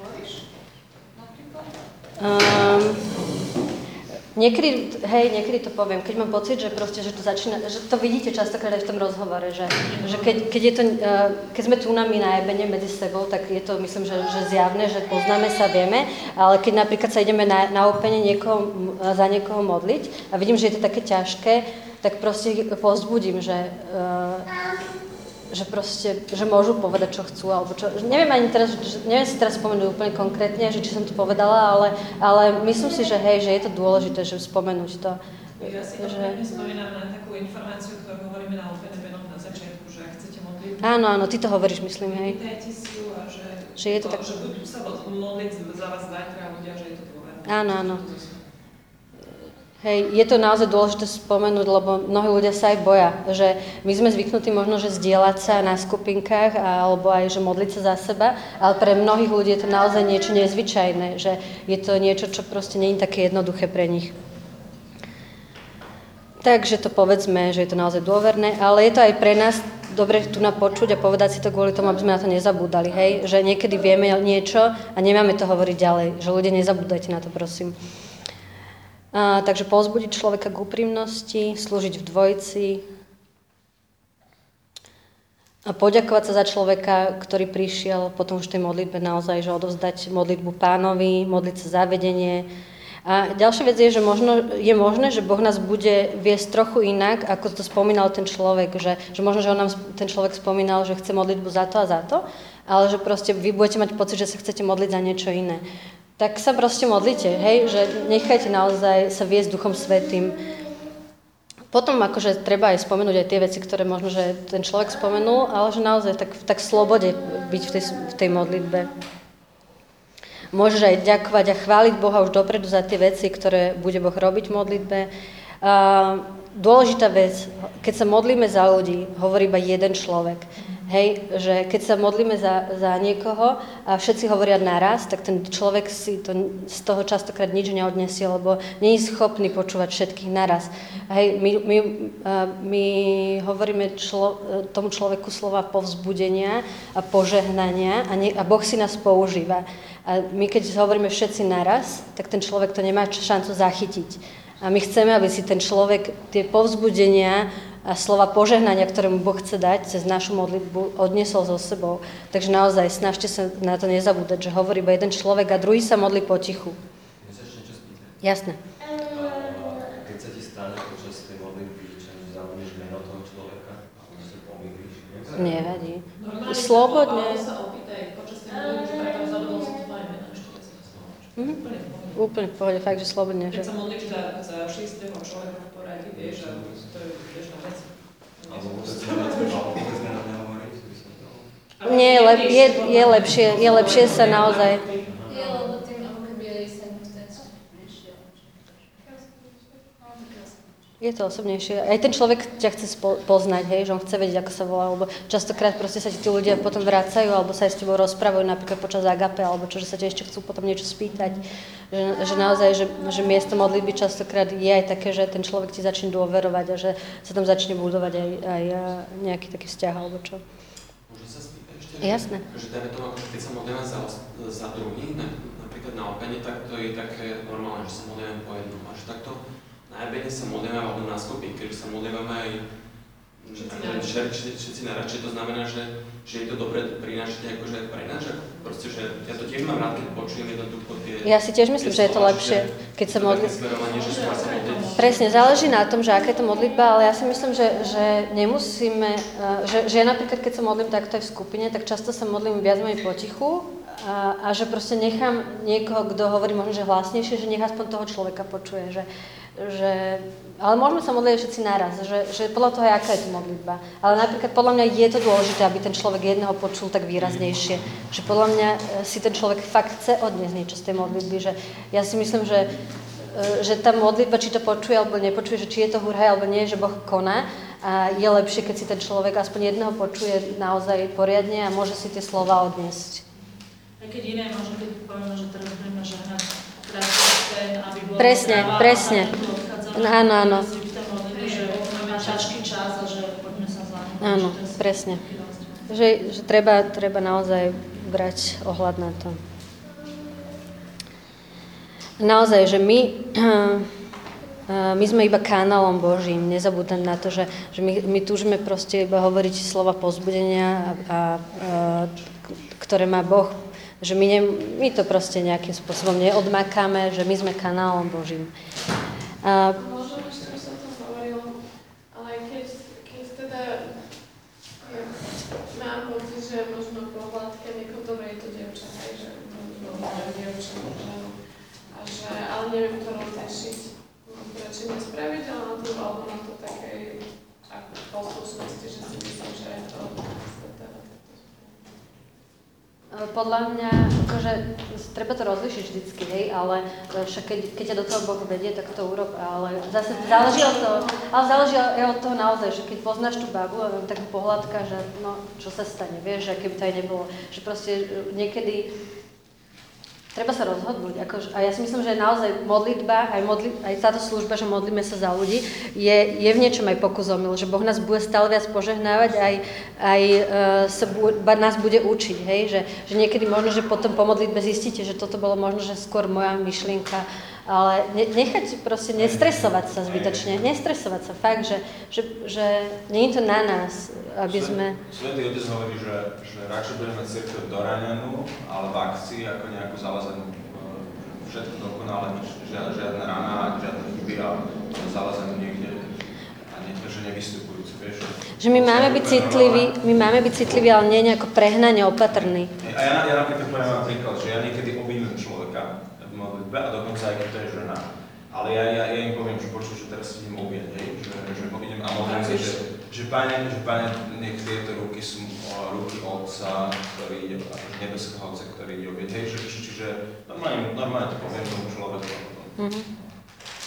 hovoríš? Um, niekedy, hej, niekedy to poviem, keď mám pocit, že proste, že to začína, že to vidíte častokrát aj v tom rozhovore, že, že keď, keď, je to, uh, keď sme tu nami na ebene medzi sebou, tak je to, myslím, že, že zjavné, že poznáme sa, vieme, ale keď napríklad sa ideme na, na opene niekoho, za niekoho modliť a vidím, že je to také ťažké, tak proste ich povzbudím, že, uh, že proste, že môžu povedať, čo chcú, alebo čo, neviem ani teraz, že, neviem si teraz spomenúť úplne konkrétne, že či som to povedala, ale, ale myslím si, že hej, že je to dôležité, že spomenúť to. Ja si to Že- spomínam na takú informáciu, ktorú hovoríme na Open na začiatku, že ak chcete modliť, Áno, áno, ty to hovoríš, myslím, hej. pýtajte si ju a že, Že je to tak- že budú sa modliť za vás zajtra ľudia, že je to dôverné. Áno, áno. Hej, je to naozaj dôležité spomenúť, lebo mnohí ľudia sa aj boja, že my sme zvyknutí možno, že zdieľať sa na skupinkách alebo aj, že modliť sa za seba, ale pre mnohých ľudí je to naozaj niečo nezvyčajné, že je to niečo, čo proste nie je také jednoduché pre nich. Takže to povedzme, že je to naozaj dôverné, ale je to aj pre nás dobre tu na počuť a povedať si to kvôli tomu, aby sme na to nezabúdali, hej? Že niekedy vieme niečo a nemáme to hovoriť ďalej, že ľudia nezabúdajte na to, prosím. A, takže povzbudiť človeka k úprimnosti, slúžiť v dvojici a poďakovať sa za človeka, ktorý prišiel potom už tej modlitbe naozaj, že odovzdať modlitbu pánovi, modliť sa za vedenie. A ďalšia vec je, že možno, je možné, že Boh nás bude viesť trochu inak, ako to spomínal ten človek, že, že možno, že on nám ten človek spomínal, že chce modlitbu za to a za to, ale že proste vy budete mať pocit, že sa chcete modliť za niečo iné tak sa proste modlite, hej, že nechajte naozaj sa viesť Duchom Svetým. Potom akože treba aj spomenúť aj tie veci, ktoré možno, že ten človek spomenul, ale že naozaj tak, tak slobode byť v tej, v tej modlitbe. Môžeš aj ďakovať a chváliť Boha už dopredu za tie veci, ktoré bude Boh robiť v modlitbe. A dôležitá vec, keď sa modlíme za ľudí, hovorí iba jeden človek. Hej, že keď sa modlíme za, za niekoho a všetci hovoria naraz, tak ten človek si to, z toho častokrát nič neodnesie, lebo nie je schopný počúvať všetkých naraz. Hej, my, my, my hovoríme člo, tomu človeku slova povzbudenia a požehnania a, nie, a Boh si nás používa. A my keď hovoríme všetci naraz, tak ten človek to nemá šancu zachytiť. A my chceme, aby si ten človek tie povzbudenia a slova požehnania, ktoré mu Boh chce dať cez našu modlitbu, odniesol so sebou. Takže naozaj snažte sa na to nezabúdať, že hovorí iba jeden človek a druhý sa modlí potichu. Môžem sa ešte niečo spýtať? Jasné. Keď sa ti stane počas tej modlitby, že zabudneš meno toho človeka, alebo pomýliš, Nevadí. Slobodne. Mhm. Úplne v pohode. Fakt, že slobodne. Keď Že... sa modlíš za, za šiestého človeka v poradí, vieš, že to je. Nie, je, je, mňa. lepšie, je lepšie sa naozaj... Je, lebo tým ako keby aj sem v ten prišiel. Je to osobnejšie. Aj ten človek ťa chce poznať, hej, že on chce vedieť, ako sa volá, lebo častokrát proste sa ti tí ľudia potom vracajú, alebo sa aj s tebou rozprávajú napríklad počas agape, alebo čo, že sa ťa ešte chcú potom niečo spýtať. Že, že naozaj, že, že miesto modlitby častokrát je aj také, že ten človek ti začne dôverovať a že sa tam začne budovať aj, aj a, nejaký taký vzťah, alebo čo. Môžem sa spýtať ešte? Jasné. Že dajme tomu, keď sa modlíme za, za druhých, na, napríklad na opene, tak to je také normálne, že sa modlíme po jednom. A že takto na ebene sa modlíme alebo na skupinke, že sa modlíme aj že Všetci tak, naraz. všetci, to znamená, že, že je to dobre prinášať akože aj pre nás, že proste, že ja to tiež mám rád, keď počujem jednoducho tie... Ja si tiež myslím, že je to lepšie, keď sa modlí... Presne, záleží na tom, že aká je to modlitba, ale ja si myslím, že, že nemusíme, eh, že, že ja napríklad, keď sa modlím takto aj v skupine, tak často sa modlím viac menej potichu a, a že proste nechám niekoho, kto hovorí možno, že hlasnejšie, že nech aspoň toho človeka počuje, že, že ale môžeme sa modliť všetci naraz, že, že podľa toho, aká je to modlitba. Ale napríklad podľa mňa je to dôležité, aby ten človek jedného počul tak výraznejšie. Že podľa mňa e, si ten človek fakt chce odniesť niečo z tej modlitby. Že ja si myslím, že, e, že tá modlitba, či to počuje alebo nepočuje, že či je to hurhaj alebo nie, že Boh koná. A je lepšie, keď si ten človek aspoň jedného počuje naozaj poriadne a môže si tie slova odniesť. Aj keď iné, možno keď povieme, že teraz budeme žehnať, Presne, presne. Áno, áno. Áno, presne. Že, že treba, treba naozaj brať ohľad na to. Naozaj, že my, my sme iba kanálom Božím, nezabúdať na to, že, že my, my túžime proste iba hovoriť slova pozbudenia, a, a, a, ktoré má Boh, že my, ne, my to proste nejakým spôsobom neodmakáme, že my sme kanálom Božím. A, Možno ešte už sa to hovorilo, ale keď, keď teda ja mám pocit, že možno po hladke niekoho dobre je to dievča, hej, že možno máme dievča, ženu, a že, ale neviem to rozlišiť. No, radšej nespraviť, ale na to, alebo na to takej ako poslušnosti, že si myslím, že je to teda takto Podľa mňa, akože, treba to rozlišiť vždycky, hej, ale však keď, keď ťa do toho Boh vedie, tak to urob, ale zase záleží od toho, ale záleží od toho naozaj, že keď poznáš tú babu a tak pohľadka, že no, čo sa stane, vieš, že keby to aj nebolo, že proste e, niekedy Treba sa rozhodnúť. Akože, a ja si myslím, že naozaj modlitba, aj, modli, aj táto služba, že modlíme sa za ľudí, je, je v niečom aj pokus omyl, že Boh nás bude stále viac požehnávať, aj, aj uh, sa bu, nás bude učiť. Hej? Že, že niekedy možno, že potom po modlitbe zistíte, že toto bolo možno, že skôr moja myšlienka, ale ne, nechať proste, nestresovať sa zbytočne, nestresovať sa, fakt, že, že, že nie je to na nás, aby sme... Svetý Otec hovorí, že, že radšej budeme církev doranenú, ale v akcii ako nejakú zalazenú e, všetko dokonale, žiadna, žiadna rana, žiadne chyby a zalazenú niekde a nie, že nevystupujúci, vieš. Že my máme byť citliví, my máme byť citliví, ale nie nejako prehnane opatrní. A ja, ja napríklad poviem príklad, že ja niekedy objímem človeka v modlitbe a dokonca aj keď to je žena. Ale ja, ja, ja im poviem, že počuj, že teraz si idem obieť, hej, že, že idem a modlím sa, že, že páne, že páne, nech tieto ruky sú ruky Otca, ktorý ide, akože nebeského Otca, ktorý ide obieť, hej, že, či- čiže normálne, normálne to poviem tomu človeku. Mhm.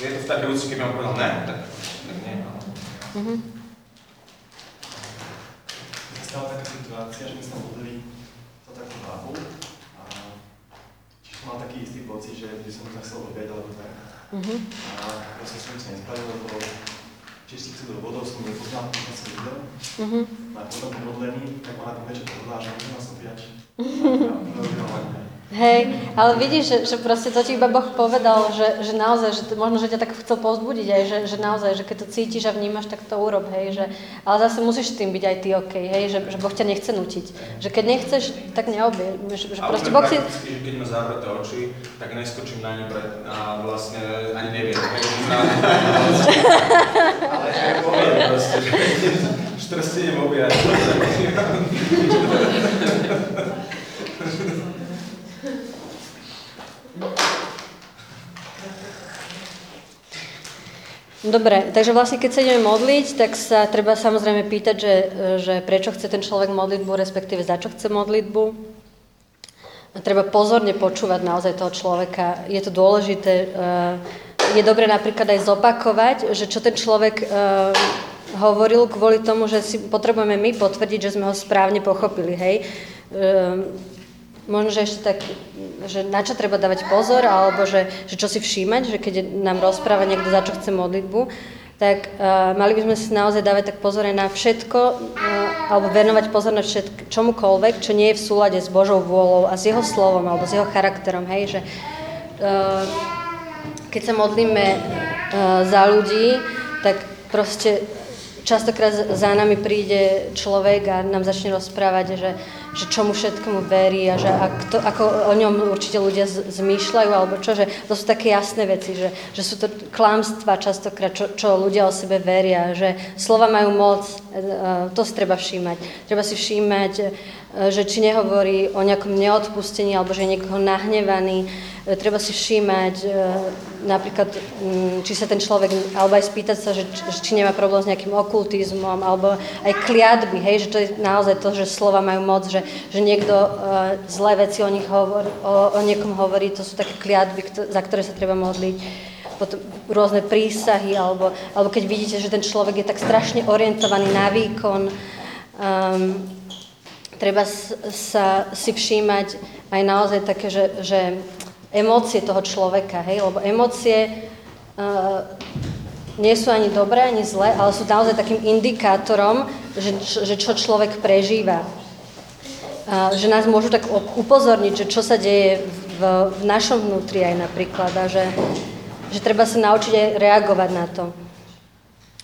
Je to v také ľudské, keby on povedal, ne, tak, tak nie, ale... Mhm. Stala taká situácia, že my sme modlili za takú babu a čiže som mal taký istý pocit, že by som sa chcel obieť alebo tak. Mhm. A proste som sa nespravil, lebo si chcel do vodou, som nepoznal, keď som videl. Mhm. No a potom po modlení, tak ona mi večer povedala, že môžem vás opiať. Hej, ale vidíš, že, že proste to ti iba Boh povedal, že, že naozaj, že to, možno, že ťa tak chcel povzbudiť aj, že, že naozaj, že keď to cítiš a vnímaš, tak to urob, hej, že, ale zase musíš s tým byť aj ty OK, hej, že, že Boh ťa nechce nutiť, že keď nechceš, tak neobie, že, že proste Boh si, prakticky, že keď ma zavreté oči, tak neskočím na ne pre, a vlastne ani neviem, hej, ale že poviem proste, že, že teraz si idem objať. Dobre, takže vlastne keď sa ideme modliť, tak sa treba samozrejme pýtať, že, že prečo chce ten človek modlitbu, respektíve za čo chce modlitbu. A treba pozorne počúvať naozaj toho človeka. Je to dôležité. eh, Je dobre napríklad aj zopakovať, že čo ten človek eh, hovoril kvôli tomu, že si potrebujeme my potvrdiť, že sme ho správne pochopili. Hej? Možno, že ešte tak, že na čo treba dávať pozor, alebo že, že čo si všímať, že keď nám rozpráva niekto, za čo chce modlitbu, tak uh, mali by sme si naozaj dávať tak pozor na všetko, uh, alebo venovať pozor na všetko, čomukoľvek, čo nie je v súlade s Božou vôľou a s jeho slovom, alebo s jeho charakterom, hej, že uh, keď sa modlíme uh, za ľudí, tak proste častokrát za nami príde človek a nám začne rozprávať, že, že čomu všetkému verí a že to, ako o ňom určite ľudia z, zmýšľajú, alebo čo, že to sú také jasné veci, že, že sú to klamstva častokrát, čo, čo ľudia o sebe veria, že slova majú moc, e, to si treba všímať. Treba si všímať, e, že či nehovorí o nejakom neodpustení, alebo že je niekoho nahnevaný, E, treba si všímať e, napríklad, mm, či sa ten človek, alebo aj spýtať sa, že, či nemá problém s nejakým okultizmom, alebo aj kliatby, hej, že to je naozaj to, že slova majú moc, že, že niekto zlé veci o, nich hovor, o, o niekom hovorí, to sú také kliatby, za ktoré sa treba modliť. Potom rôzne prísahy, alebo, alebo keď vidíte, že ten človek je tak strašne orientovaný na výkon, um, treba sa si všímať aj naozaj také, že, že emócie toho človeka, hej, lebo emócie uh, nie sú ani dobré, ani zlé, ale sú naozaj takým indikátorom, že, že čo človek prežíva. Uh, že nás môžu tak upozorniť, že čo sa deje v, v našom vnútri aj napríklad a že, že treba sa naučiť aj reagovať na to.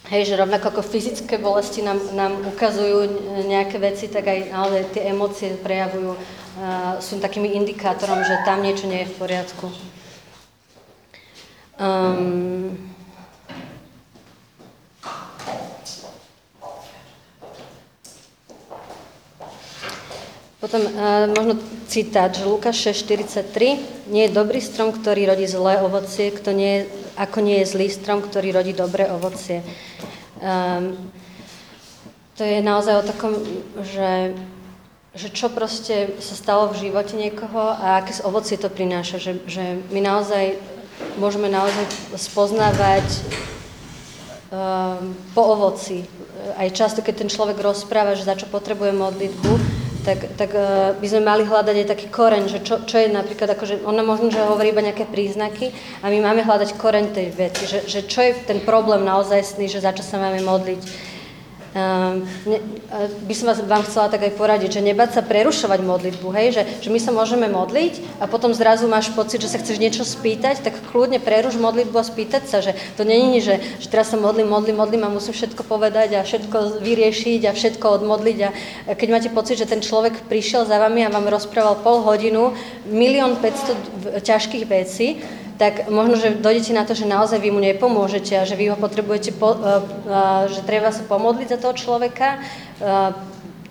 Hej, že rovnako ako fyzické bolesti nám, nám ukazujú nejaké veci, tak aj naozaj tie emócie prejavujú sú takými indikátorom, že tam niečo nie je v poriadku. Um, Potom uh, možno citát, že Lukáš 6.43, nie je dobrý strom, ktorý rodí zlé ovocie, kto nie ako nie je zlý strom, ktorý rodí dobré ovocie. Um, to je naozaj o takom, že že čo proste sa stalo v živote niekoho a aké ovocie to prináša. Že, že my naozaj môžeme naozaj spoznávať um, po ovoci. Aj často, keď ten človek rozpráva, že za čo potrebuje modlitbu, tak, tak uh, by sme mali hľadať aj taký koreň, že čo, čo je napríklad, akože ona možno, že hovorí iba nejaké príznaky a my máme hľadať koreň tej veci, že, že čo je ten problém naozajstný, že za čo sa máme modliť by som vám chcela tak aj poradiť, že nebať sa prerušovať modlitbu, hej, že, že my sa môžeme modliť a potom zrazu máš pocit, že sa chceš niečo spýtať, tak kľudne preruš modlitbu a spýtať sa, že to není, že, že teraz sa modlím, modlím, modlím a musím všetko povedať a všetko vyriešiť a všetko odmodliť a keď máte pocit, že ten človek prišiel za vami a vám rozprával pol hodinu, milión 500 ťažkých vecí, tak možno, že dojdete na to, že naozaj vy mu nepomôžete a že vy ho potrebujete, po, že treba sa pomodliť za toho človeka,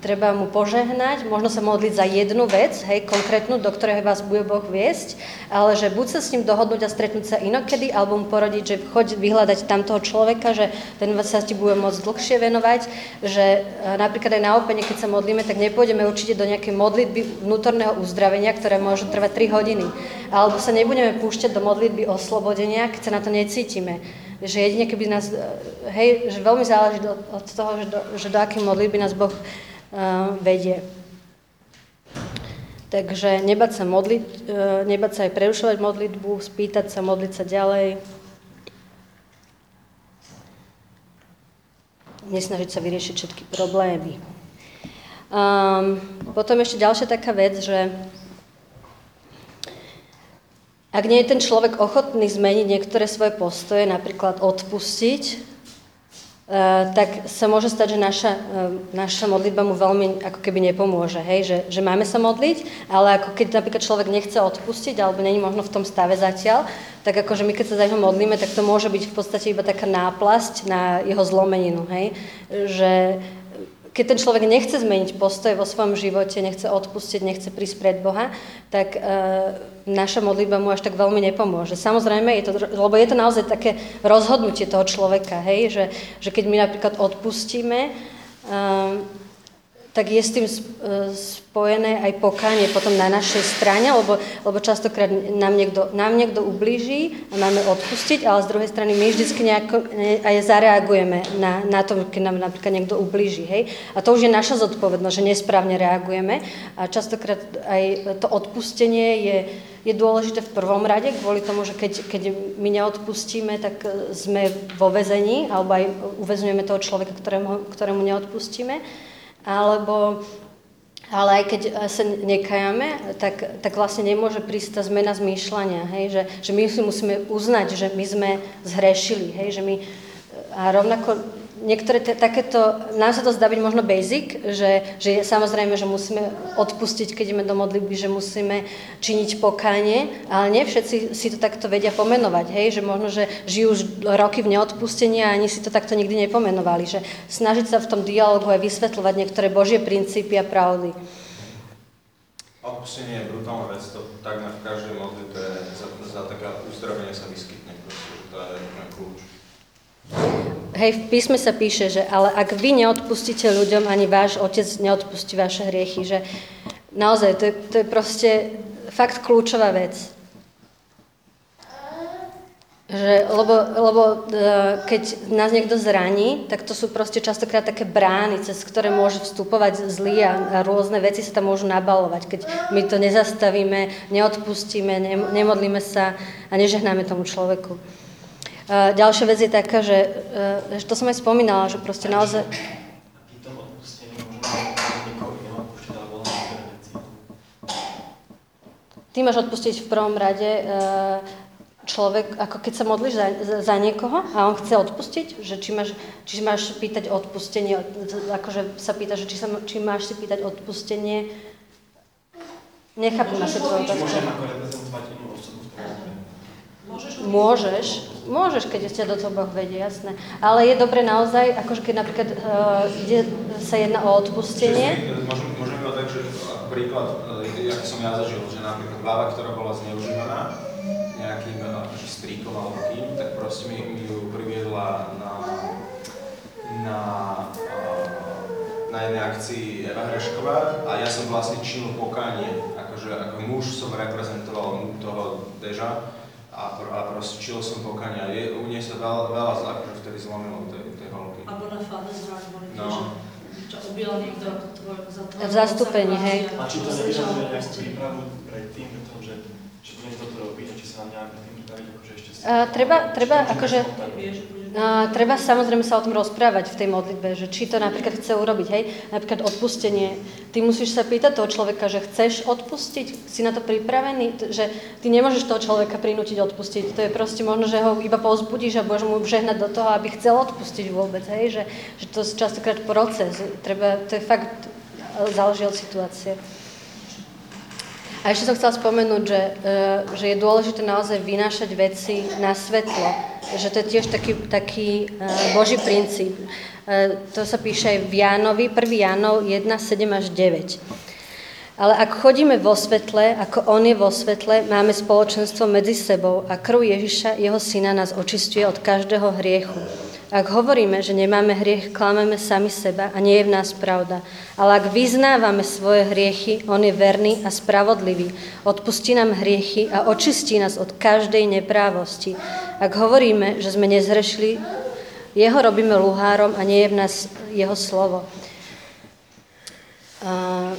treba mu požehnať, možno sa modliť za jednu vec, hej, konkrétnu, do ktorej vás bude Boh viesť, ale že buď sa s ním dohodnúť a stretnúť sa inokedy, alebo mu porodiť, že choď vyhľadať tam toho človeka, že ten sa ti bude môcť dlhšie venovať, že e, napríklad aj na opene, keď sa modlíme, tak nepôjdeme určite do nejakej modlitby vnútorného uzdravenia, ktoré môže trvať 3 hodiny. Alebo sa nebudeme púšťať do modlitby oslobodenia, keď sa na to necítime že jedine keby nás, e, hej, že veľmi záleží od toho, že do, že do akej modlitby nás Boh vedie. Takže nebať sa modliť, e, nebať sa aj prerušovať modlitbu, spýtať sa, modliť sa ďalej. Nesnažiť sa vyriešiť všetky problémy. Um, potom ešte ďalšia taká vec, že ak nie je ten človek ochotný zmeniť niektoré svoje postoje, napríklad odpustiť, tak sa môže stať, že naša, uh, naša modlitba mu veľmi ako keby nepomôže, hej? Že, že máme sa modliť, ale ako keď napríklad človek nechce odpustiť alebo není možno v tom stave zatiaľ, tak akože my keď sa za neho modlíme, tak to môže byť v podstate iba taká náplasť na jeho zlomeninu, hej? Že keď ten človek nechce zmeniť postoj vo svojom živote, nechce odpustiť, nechce prísť pred Boha, tak e, naša modlitba mu až tak veľmi nepomôže. Samozrejme, je to, lebo je to naozaj také rozhodnutie toho človeka, hej, že, že keď my napríklad odpustíme, e, tak je s tým e, spojené aj pokánie potom na našej strane, lebo, lebo častokrát nám niekto, nám niekto ublíži a máme odpustiť, ale z druhej strany my vždycky nejako aj zareagujeme na, na to, keď nám napríklad niekto ublíži. Hej? A to už je naša zodpovednosť, že nesprávne reagujeme a častokrát aj to odpustenie je, je dôležité v prvom rade, kvôli tomu, že keď, keď my neodpustíme, tak sme vo vezení, alebo aj uväzňujeme toho človeka, ktorému, ktorému neodpustíme alebo ale aj keď sa nekajame, tak, tak vlastne nemôže prísť tá zmena zmýšľania, hej? Že, že my si musíme uznať, že my sme zhrešili, hej? Že my, a rovnako niektoré te, takéto, nám sa to zdá byť možno basic, že, že je, samozrejme, že musíme odpustiť, keď ideme do modlitby, že musíme činiť pokánie, ale nie všetci si to takto vedia pomenovať, hej, že možno, že žijú už roky v neodpustení a ani si to takto nikdy nepomenovali, že snažiť sa v tom dialogu aj vysvetľovať niektoré Božie princípy a pravdy. Odpustenie je brutálna vec, to takmer v každej modlitbe za, za taká uzdravenie sa vyskytne, proste, to je kľúč. Hej, v písme sa píše, že ale ak vy neodpustíte ľuďom, ani váš otec neodpustí vaše hriechy, že naozaj to je, to je proste fakt kľúčová vec. Že, lebo, lebo e, keď nás niekto zraní, tak to sú proste častokrát také brány, cez ktoré môže vstupovať zlý a, a rôzne veci sa tam môžu nabalovať. Keď my to nezastavíme, neodpustíme, ne, nemodlíme sa a nežehnáme tomu človeku. E, ďalšia vec je taká, že, e, že to som aj spomínala, že proste naozaj... Ty máš odpustiť v prvom rade e, človek, ako keď sa modlíš za, za, za niekoho a on chce odpustiť, že či máš, či máš pýtať odpustenie, akože sa pýta, že či, sa, či máš si pýtať odpustenie. Nechápem asi tvoju otázku. môžem ako reprezentovať inú osobu v tom? Môžeš Môžeš, keď ťa do toho Boh vedie, jasné. Ale je dobre naozaj, akože keď napríklad uh, ide, sa jedná o odpustenie, Čiže Môžem, môžem iba tak, že ako príklad, e, jak som ja zažil, že napríklad bába, ktorá bola zneužívaná nejakým e, akože stríkom alebo kým, tak proste mi, mi ju priviedla na, na, e, na jednej akcii Eva Hrešková a ja som vlastne činil pokánie, akože ako muž som reprezentoval toho Deža a, pr- a proste čil som pokánie a je, u nej sa veľa, veľa akože vtedy zlomilo tej, tej holky. Na Father's Heart boli No. že ťa objel niekto tvoj za to. V zastúpení, hej. A či to nevyžaduje nejakú prípravu predtým, pretože že, že budem toto robiť, a či sa mám nejak predtým pripraviť, akože ešte si... Uh, treba- treba akože- Vieš, A treba samozrejme sa o tom rozprávať v tej modlitbe, že či to napríklad chce urobiť, hej, napríklad odpustenie. Ty musíš sa pýtať toho človeka, že chceš odpustiť, si na to pripravený, že ty nemôžeš toho človeka prinútiť odpustiť. To je proste možno, že ho iba povzbudíš a budeš mu žehnať do toho, aby chcel odpustiť vôbec, hej, že, že to je častokrát proces. Treba, to je fakt, záleží od situácie. A ešte som chcela spomenúť, že, e, že je dôležité naozaj vynášať veci na svetlo. Že to je tiež taký, taký e, Boží princíp. E, To sa píše aj v Jánovi, 1. Jánov 1, 7 až 9. Ale ak chodíme vo svetle, ako On je vo svetle, máme spoločenstvo medzi sebou a krv Ježiša, Jeho Syna, nás očistuje od každého hriechu. Ak hovoríme, že nemáme hriech, klameme sami seba a nie je v nás pravda. Ale ak vyznávame svoje hriechy, On je verný a spravodlivý. Odpustí nám hriechy a očistí nás od každej neprávosti. Ak hovoríme, že sme nezhrešili, Jeho robíme luhárom a nie je v nás Jeho slovo. A,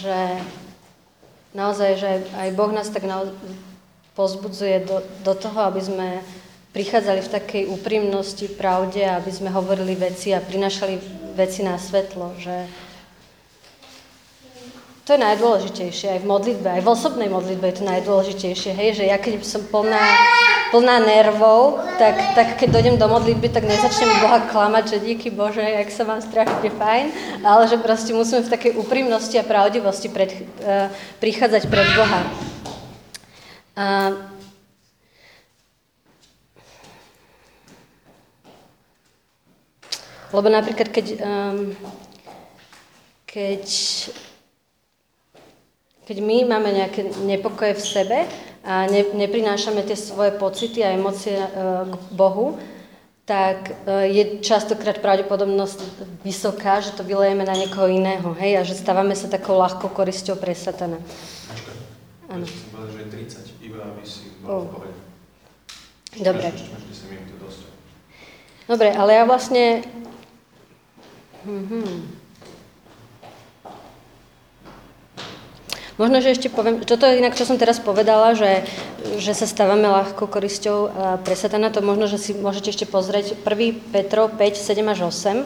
že naozaj, že aj Boh nás tak pozbudzuje do, do toho, aby sme prichádzali v takej úprimnosti, pravde, aby sme hovorili veci a prinašali veci na svetlo, že to je najdôležitejšie aj v modlitbe, aj v osobnej modlitbe je to najdôležitejšie, hej, že ja keď som plná, plná nervov, tak, tak keď dojdem do modlitby, tak nezačnem Boha klamať, že díky Bože, jak sa mám strašne fajn, ale že proste musíme v takej úprimnosti a pravdivosti pred, uh, prichádzať pred Boha. Uh, lebo napríklad, keď, um, keď keď my máme nejaké nepokoje v sebe a ne, neprinášame tie svoje pocity a emócie e, k Bohu, tak e, je častokrát pravdepodobnosť vysoká, že to vylejeme na niekoho iného, hej, a že stávame sa takou ľahkou korisťou pre satana. Áno. Som povedal, že je 30, iba aby si bol Oh. Dobre. Ešte máš 10 minút, to je dosť. Dobre, ale ja vlastne... Mhm. Možno, že ešte poviem, toto je inak, čo som teraz povedala, že, že sa stávame ľahkou korisťou a pre satana, to možno, že si môžete ešte pozrieť 1. Petrov 5, 7 až 8.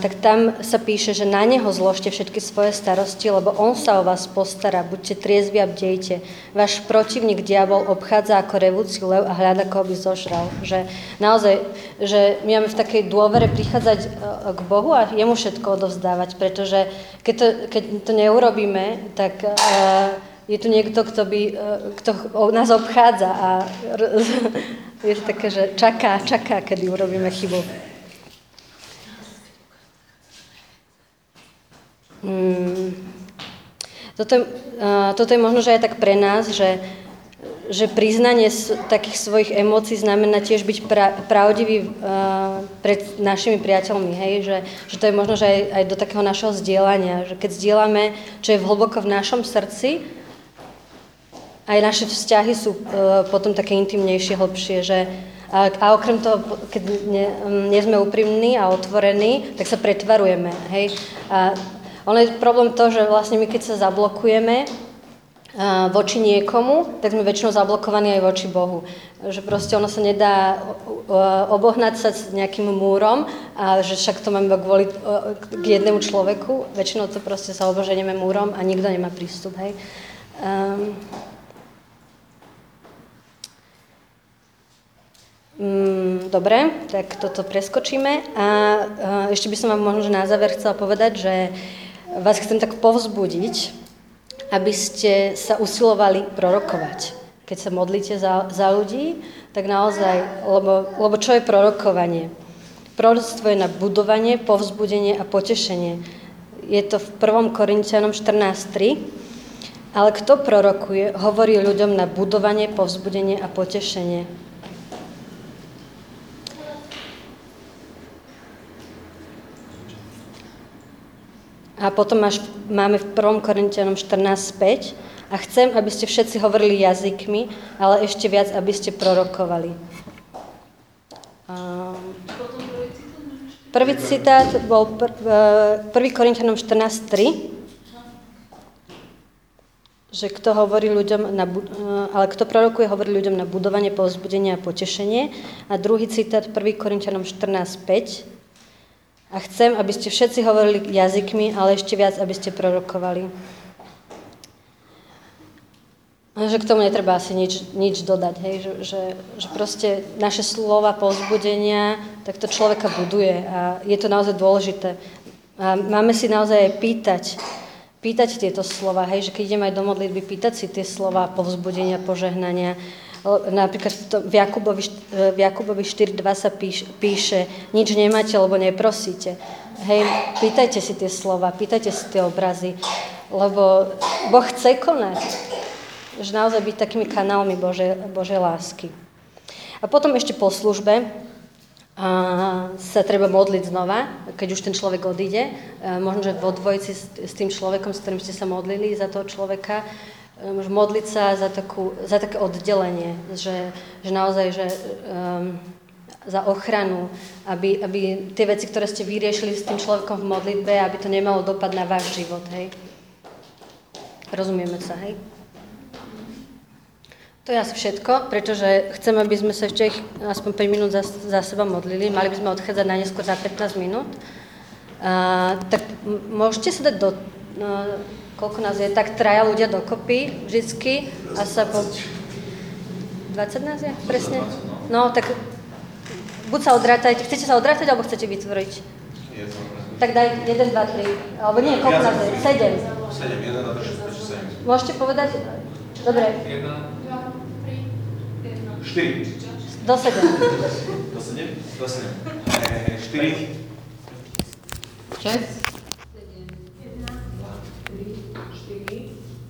tak tam sa píše, že na neho zložte všetky svoje starosti, lebo on sa o vás postará. Buďte triezvi a bdejte. Váš protivník diabol obchádza ako revúci lev a hľada, koho by zožral. Že naozaj, že my máme v takej dôvere prichádzať e, k Bohu a jemu všetko odovzdávať, pretože keď to, keď to neurobíme, tak uh, je tu niekto, kto, by, uh, kto nás obchádza a je to také, že čaká, čaká, kedy urobíme chybu. Mm. Toto, uh, toto je možno, že aj tak pre nás, že, že priznanie takých svojich emócií znamená tiež byť pra, pravdivý uh, pred našimi priateľmi, hej? Že, že to je možno, že aj, aj do takého našeho zdieľania, že keď zdieľame, čo je hlboko v našom srdci, aj naše vzťahy sú uh, potom také intimnejšie, hlbšie, že a, a okrem toho, keď nie, nie sme úprimní a otvorení, tak sa pretvarujeme, hej. A, ono je problém to, že vlastne my keď sa zablokujeme voči niekomu, tak sme väčšinou zablokovaní aj voči Bohu. Že proste ono sa nedá obohnať sa s nejakým múrom a že však to máme kvôli k jednému človeku. Väčšinou to proste sa oboženieme múrom a nikto nemá prístup, hej. Um, dobre, tak toto preskočíme. A ešte by som vám možno že na záver chcela povedať, že vás chcem tak povzbudiť, aby ste sa usilovali prorokovať. Keď sa modlíte za, za ľudí, tak naozaj, lebo, lebo čo je prorokovanie? Proroctvo je na budovanie, povzbudenie a potešenie. Je to v 1. Korintianom 14.3. Ale kto prorokuje, hovorí ľuďom na budovanie, povzbudenie a potešenie. A potom máš, máme v 1. Korintianom 14.5 a chcem, aby ste všetci hovorili jazykmi, ale ešte viac, aby ste prorokovali. Prvý citát bol 1. Korintianom 14.3 že kto hovorí ľuďom, na, ale kto prorokuje, hovorí ľuďom na budovanie, povzbudenie a potešenie. A druhý citát 1. Korintianom 14.5 a chcem, aby ste všetci hovorili jazykmi, ale ešte viac, aby ste prorokovali. Že k tomu netreba asi nič, nič dodať, hej? Že, že, že proste naše slova povzbudenia, tak to človeka buduje a je to naozaj dôležité. A máme si naozaj aj pýtať, pýtať tieto slova, hej? že keď ideme aj do modlitby, pýtať si tie slova povzbudenia, požehnania, Napríklad v, Jakubovi, v Jakubovi 4.2 sa píš, píše, nič nemáte, lebo neprosíte. Hej, pýtajte si tie slova, pýtajte si tie obrazy, lebo Boh chce konať. Že naozaj byť takými kanálmi Bože, Božej lásky. A potom ešte po službe a sa treba modliť znova, keď už ten človek odíde. Možno, že vo dvojici s tým človekom, s ktorým ste sa modlili za toho človeka, modliť sa za, takú, za také oddelenie, že, že naozaj, že um, za ochranu, aby, aby tie veci, ktoré ste vyriešili s tým človekom v modlitbe, aby to nemalo dopad na váš život, hej. Rozumieme sa, hej? To je asi všetko, pretože chcem, aby sme sa ešte aspoň 5 minút za, za seba modlili. Mali by sme odchádzať na neskôr za 15 minút. Uh, tak môžete sa dať do... Uh, koľko nás je, tak traja ľudia dokopy vždycky a sa po... 20 nás je, presne? No, tak buď sa odrátajte, chcete sa odrátať, alebo chcete vytvoriť? Tak daj 1, 2, 3, alebo nie, koľko nás je? 7. 7, 1, 2, 3, 4, 5, 6, 7. Môžete povedať? Dobre. 1, 2, 3, 1. 4. Do 7. Do 7? Do 7. 4. 6.